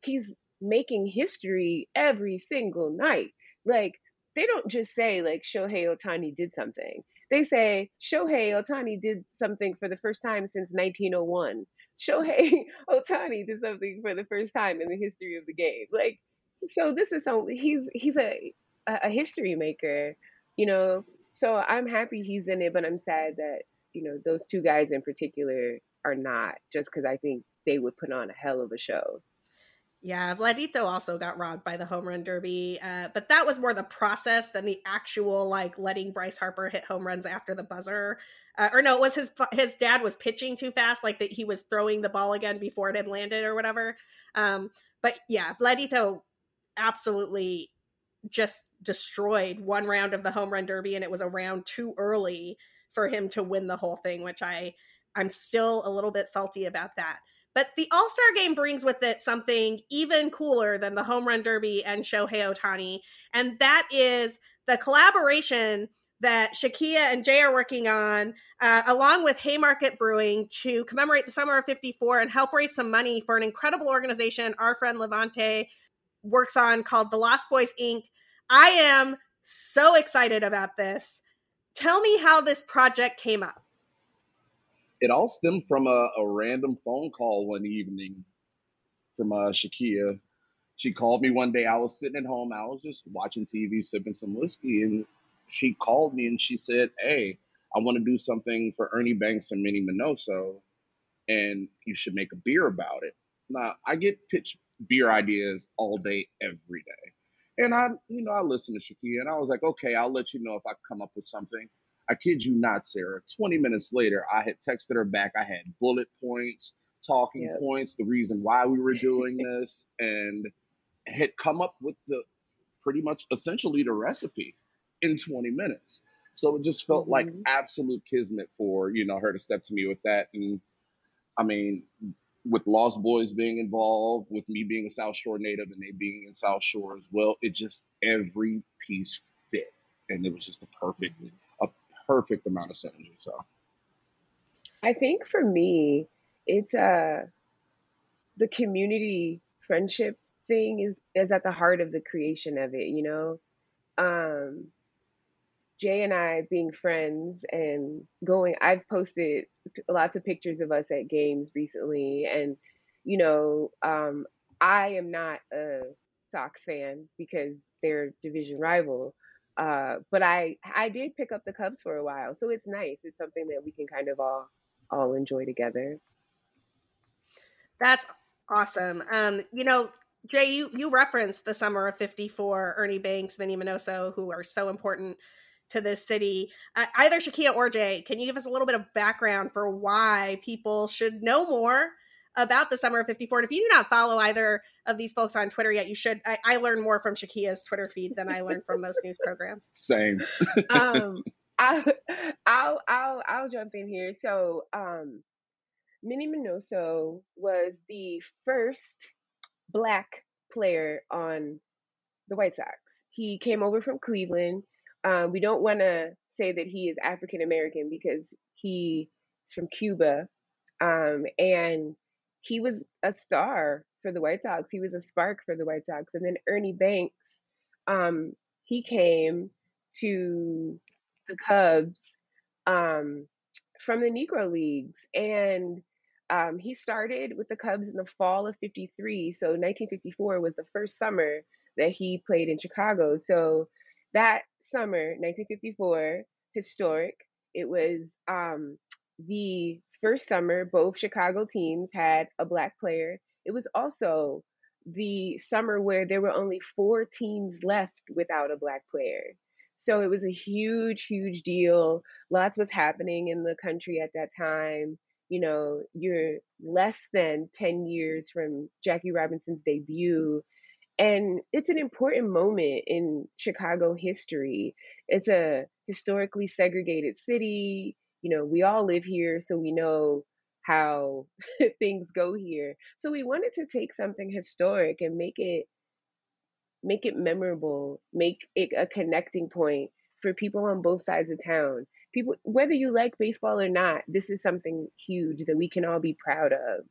He's making history every single night. Like, they don't just say, like, Shohei Ohtani did something they say Shohei Ohtani did something for the first time since 1901. Shohei Ohtani did something for the first time in the history of the game. Like, so this is he's he's a a history maker, you know. So I'm happy he's in it, but I'm sad that you know those two guys in particular are not, just because I think they would put on a hell of a show. Yeah, Vladito also got robbed by the home run derby, uh, but that was more the process than the actual like letting Bryce Harper hit home runs after the buzzer. Uh, or no, it was his his dad was pitching too fast, like that he was throwing the ball again before it had landed or whatever. Um, but yeah, Vladito absolutely just destroyed one round of the home run derby, and it was a round too early for him to win the whole thing, which I I'm still a little bit salty about that. But the All Star game brings with it something even cooler than the Home Run Derby and Shohei Ohtani, and that is the collaboration that Shakeia and Jay are working on, uh, along with Haymarket Brewing, to commemorate the summer of 54 and help raise some money for an incredible organization our friend LaVonte works on called the Lost Boyz Inc. I am so excited about this. Tell me how this project came up it all stemmed from a, a random phone call one evening from uh, Shakeia. She called me one day. I was sitting at home. I was just watching TV, sipping some whiskey, and she called me and she said, "Hey, I want to do something for Ernie Banks and Minnie Minoso, and you should make a beer about it." Now, I get pitched beer ideas all day, every day, and I, you know, I listened to Shakeia, and I was like, "Okay, I'll let you know if I come up with something." I kid you not, Sara. 20 minutes later, I had texted her back. I had bullet points, talking yep. points, the reason why we were doing this, and had come up with the pretty much essentially the recipe in 20 minutes. So it just felt mm-hmm. like absolute kismet for, you know, her to step to me with that. And I mean, with Lost Boyz being involved, with me being a South Shore native and they being in South Shore as well, it just every piece fit. And it was just the perfect, mm-hmm perfect amount of synergy. So I think for me, it's uh the community friendship thing is is at the heart of the creation of it, you know. Um Jay and I being friends and going I've posted lots of pictures of us at games recently and you know, um I am not a Sox fan because they're division rival. Uh, but I I did pick up the Cubs for a while, so it's nice. It's something that we can kind of all all enjoy together. That's awesome. Um, you know, Jay, you you referenced the summer of '54, Ernie Banks, Minnie Minoso, who are so important to this city. Uh, either Shakeia or Jay, can you give us a little bit of background for why people should know more about the summer of 54. And if you do not follow either of these folks on Twitter yet, you should. I, I learn more from Shakeia's Twitter feed than I learn from most news programs. Same. um, I'll, I'll, I'll, I'll jump in here. So, um, Minnie Minoso was the first black player on the White Sox. He came over from Cleveland. Um, we don't want to say that he is African American because he is from Cuba. Um, and he was a star for the White Sox. He was a spark for the White Sox. And then Ernie Banks, um, he came to the Cubs um, from the Negro Leagues. And um, he started with the Cubs in the fall of 53. So 1954 was the first summer that he played in Chicago. So that summer, 1954, historic. It was um, the first summer, both Chicago teams had a black player. It was also the summer where there were only four teams left without a black player. So it was a huge, huge deal. Lots was happening in the country at that time. You know, you're less than 10 years from Jackie Robinson's debut. And it's an important moment in Chicago history. It's a historically segregated city you know, we all live here, so we know how things go here. So we wanted to take something historic and make it make it memorable, make it a connecting point for people on both sides of town. People whether you like baseball or not, this is something huge that we can all be proud of.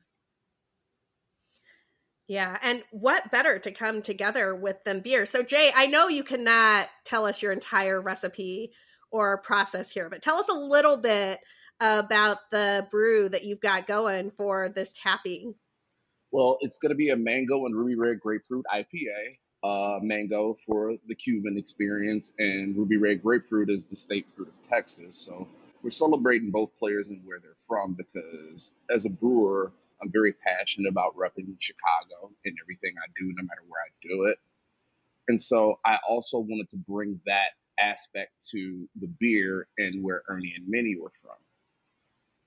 Yeah, and what better to come together with than beer? So Jay, I know you cannot tell us your entire recipe or process here. But tell us a little bit about the brew that you've got going for this tapping. Well, it's going to be a mango and ruby red grapefruit IPA. Uh, mango for the Cuban experience, and ruby red grapefruit is the state fruit of Texas. So we're celebrating both players and where they're from because as a brewer, I'm very passionate about repping Chicago and everything I do, no matter where I do it. And so I also wanted to bring that aspect to the beer and where Ernie and Minnie were from.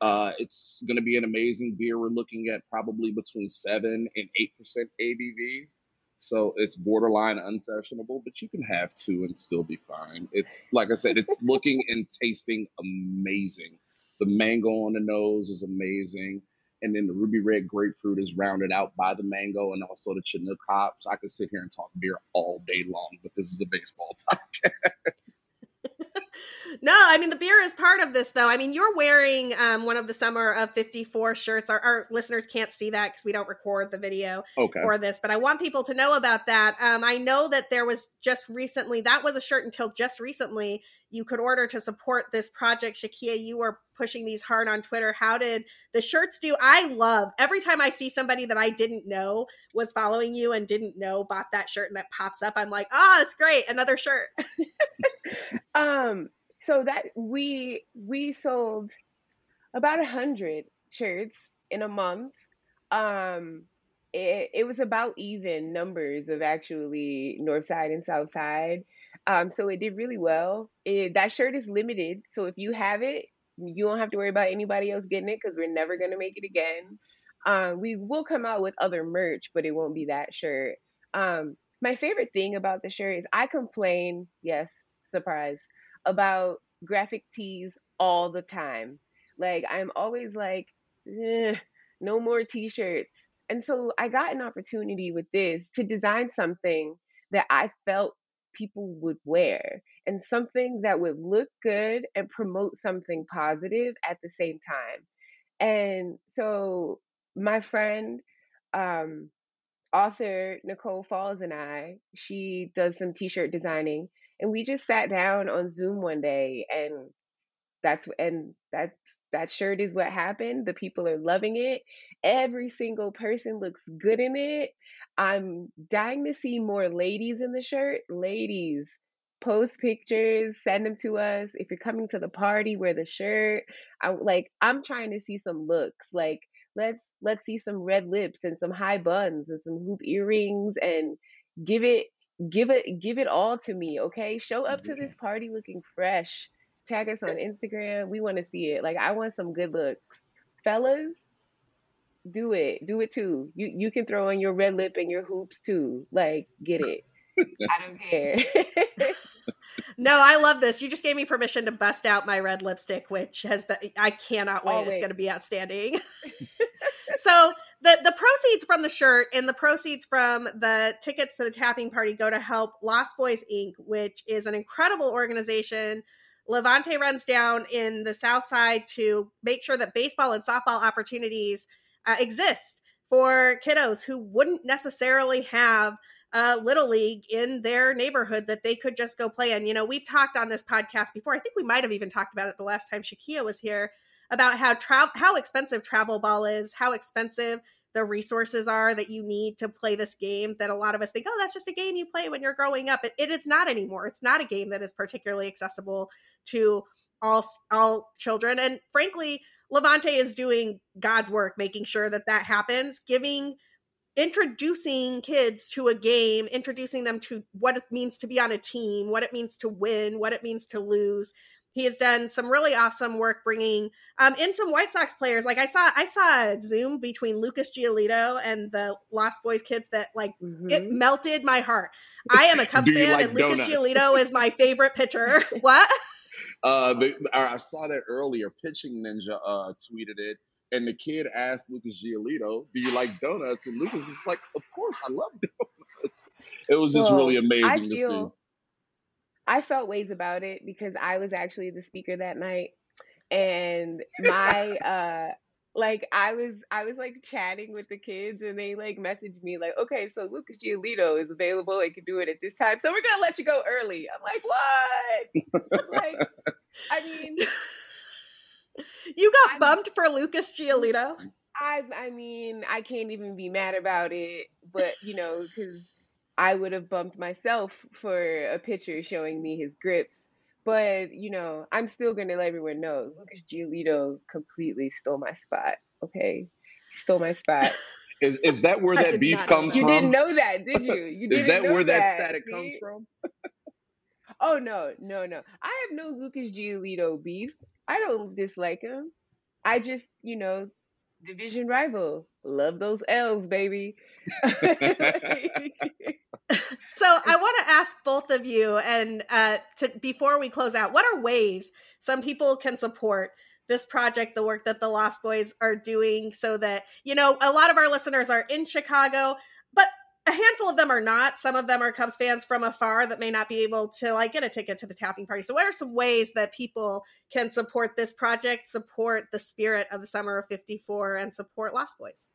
Uh, it's going to be an amazing beer. We're looking at probably between 7 and 8% ABV. So it's borderline unsessionable, but you can have two and still be fine. It's like I said, it's looking and tasting amazing. The mango on the nose is amazing and then the ruby red grapefruit is rounded out by the mango and also the Chinook hops. I could sit here and talk beer all day long, but this is a baseball podcast. no, I mean the beer is part of this, though. I mean you're wearing um, one of the summer of '54 shirts. Our, our listeners can't see that because we don't record the video okay. for this, but I want people to know about that. Um, I know that there was just recently that was a shirt until just recently you could order to support this project. Shakeia, you were pushing these hard on Twitter. How did the shirts do? I love every time I see somebody that I didn't know was following you and didn't know bought that shirt and that pops up. I'm like, oh, it's great, another shirt. um, so that we we sold about a hundred shirts in a month. Um, it, it was about even numbers of actually North Side and South Side. Um, so it did really well. It, that shirt is limited, so if you have it, you don't have to worry about anybody else getting it because we're never gonna make it again. Um, we will come out with other merch, but it won't be that shirt. Um, my favorite thing about the shirt is I complain, yes, surprise, about graphic tees all the time. Like I'm always like, no more t-shirts. And so I got an opportunity with this to design something that I felt people would wear and something that would look good and promote something positive at the same time. And so my friend, um, author Nicole Falls and I, she does some t-shirt designing, and we just sat down on Zoom one day and that's and that that shirt is what happened. The people are loving it. Every single person looks good in it. I'm dying to see more ladies in the shirt. Ladies, post pictures, send them to us. If you're coming to the party, wear the shirt. I like I'm trying to see some looks. Like let's let's see some red lips and some high buns and some hoop earrings and give it give it give it all to me, okay? Show up to this party looking fresh. Tag us on Instagram. We want to see it. Like I want some good looks. Fellas, do it. Do it too. You you can throw in your red lip and your hoops too. Like get it. I don't care. no, I love this. You just gave me permission to bust out my red lipstick, which has been I cannot wait. It's going to be outstanding. so the the proceeds from the shirt and the proceeds from the tickets to the tapping party go to help Lost Boyz Inc., which is an incredible organization. LaVonte runs down in the South Side to make sure that baseball and softball opportunities uh, exist for kiddos who wouldn't necessarily have a little league in their neighborhood that they could just go play in. You know, we've talked on this podcast before. I think we might have even talked about it the last time Shakeia was here about how travel how expensive travel ball is, how expensive the resources are that you need to play this game that a lot of us think oh that's just a game you play when you're growing up it, it is not anymore it's not a game that is particularly accessible to all all children and frankly LaVonte is doing god's work making sure that that happens giving introducing kids to a game, introducing them to what it means to be on a team, what it means to win, what it means to lose. He has done some really awesome work bringing um, in some White Sox players. Like I saw, I saw a Zoom between Lucas Giolito and the Lost Boyz kids that like mm-hmm. it melted my heart. I am a Cubs fan, like and donuts? Lucas Giolito is my favorite pitcher. what? Uh, the, I saw that earlier. Pitching Ninja uh, tweeted it and the kid asked Lucas Giolito, "Do you like donuts?" And Lucas is like, "Of course, I love donuts." It was just really amazing to see. I felt ways about it because I was actually the speaker that night, and my uh, like I was I was like chatting with the kids, and they like messaged me like, "Okay, so Lucas Giolito is available. I can do it at this time, so we're gonna let you go early." I'm like, "What?" like, I mean. You got I'm, bumped for Lucas Giolito. I I mean, I can't even be mad about it, but you know, because I would have bumped myself for a picture showing me his grips. But you know, I'm still gonna let everyone know Lucas Giolito completely stole my spot. Okay, stole my spot. Is is that where that beef comes you from? You didn't know that, did you? You is that where that, that static see? comes from? oh no, no, no! I have no Lucas Giolito beef. I don't dislike him. I just, you know, division rival. Love those L's, baby. so I want to ask both of you, and uh, to, before we close out, what are ways some people can support this project, the work that the Lost Boyz are doing, so that you know a lot of our listeners are in Chicago, but a handful of them are not. Some of them are Cubs fans from afar that may not be able to like get a ticket to the tapping party. So what are some ways that people can support this project, support the spirit of the summer of 54 and support Lost Boyz?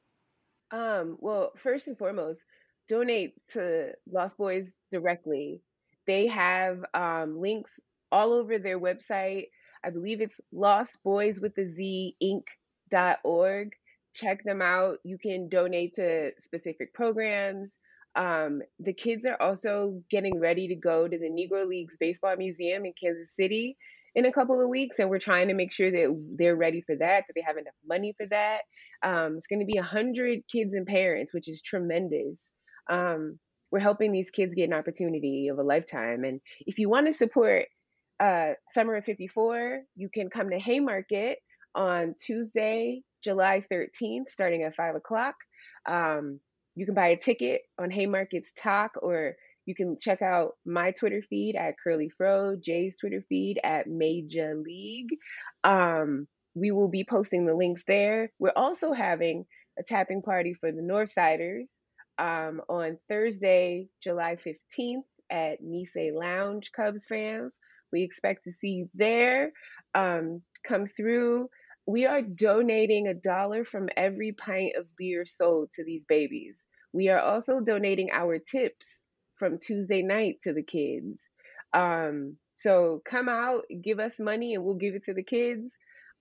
Um, well, first and foremost, donate to Lost Boyz directly. They have um, links all over their website. I believe it's Lost Boys with the Z Inc.org check them out. You can donate to specific programs. Um, the kids are also getting ready to go to the Negro Leagues Baseball Museum in Kansas City in a couple of weeks, and we're trying to make sure that they're ready for that, that they have enough money for that. Um, it's going to be 100 kids and parents, which is tremendous. Um, we're helping these kids get an opportunity of a lifetime. And if you want to support uh, Summer of 54, you can come to Haymarket on Tuesday, July 13th, starting at 5 o'clock. Um, you can buy a ticket on Haymarket's Tock, or you can check out my Twitter feed at Curly Fro, Jay's Twitter feed at Major League. Um, we will be posting the links there. We're also having a tapping party for the Northsiders um, on Thursday, July 15th at Nisei Lounge, Cubs fans. We expect to see you there. Um, come through we are donating a dollar from every pint of beer sold to these babies. We are also donating our tips from Tuesday night to the kids. Um, so come out, give us money, and we'll give it to the kids.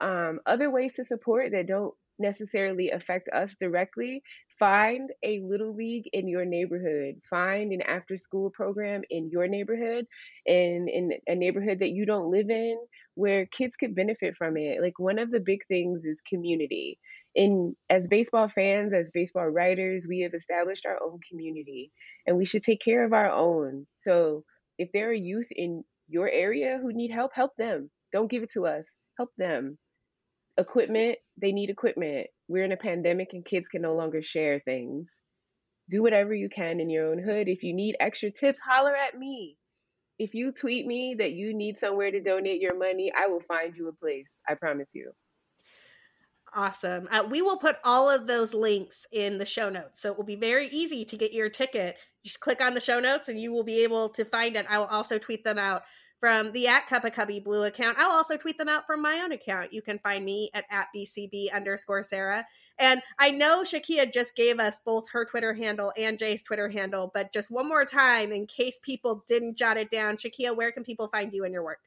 Um, other ways to support that don't necessarily affect us directly find a little league in your neighborhood. Find an after school program in your neighborhood and in a neighborhood that you don't live in where kids could benefit from it. Like one of the big things is community. In as baseball fans as baseball writers we have established our own community and we should take care of our own. So if there are youth in your area who need help help them. Don't give it to us. Help them equipment, they need equipment. We're in a pandemic and kids can no longer share things. Do whatever you can in your own hood. If you need extra tips, holler at me. If you tweet me that you need somewhere to donate your money, I will find you a place. I promise you. Awesome. Uh, we will put all of those links in the show notes. So it will be very easy to get your ticket. Just click on the show notes and you will be able to find it. I will also tweet them out from the at Cup Cubby Blue account. I'll also tweet them out from my own account. You can find me at, at BCB underscore Sara. And I know Shakeia just gave us both her Twitter handle and Jay's Twitter handle, but just one more time in case people didn't jot it down. Shakeia, where can people find you and your work?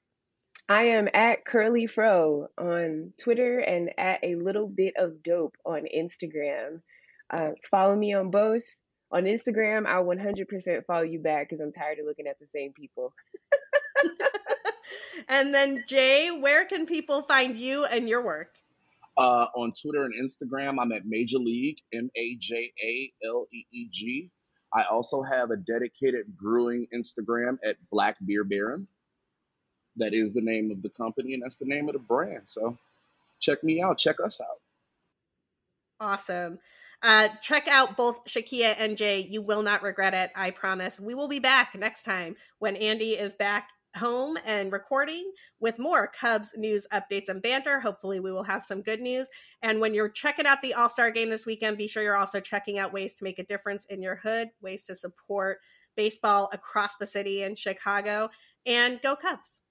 I am at Curly Fro on Twitter and at a little bit of dope on Instagram. Uh, follow me on both. On Instagram, I'll 100% follow you back because I'm tired of looking at the same people. and then Jay, where can people find you and your work? Uh, on Twitter and Instagram, I'm at Major League M A J A L E E G. I also have a dedicated brewing Instagram at Black Beer Baron. That is the name of the company, and that's the name of the brand. So check me out. Check us out. Awesome. Uh, check out both Shakeia and Jay. You will not regret it. I promise. We will be back next time when Andy is back home and recording with more Cubs news updates and banter. Hopefully, we will have some good news. And when you're checking out the All Star game this weekend, be sure you're also checking out ways to make a difference in your hood, ways to support baseball across the city in Chicago, and go Cubs.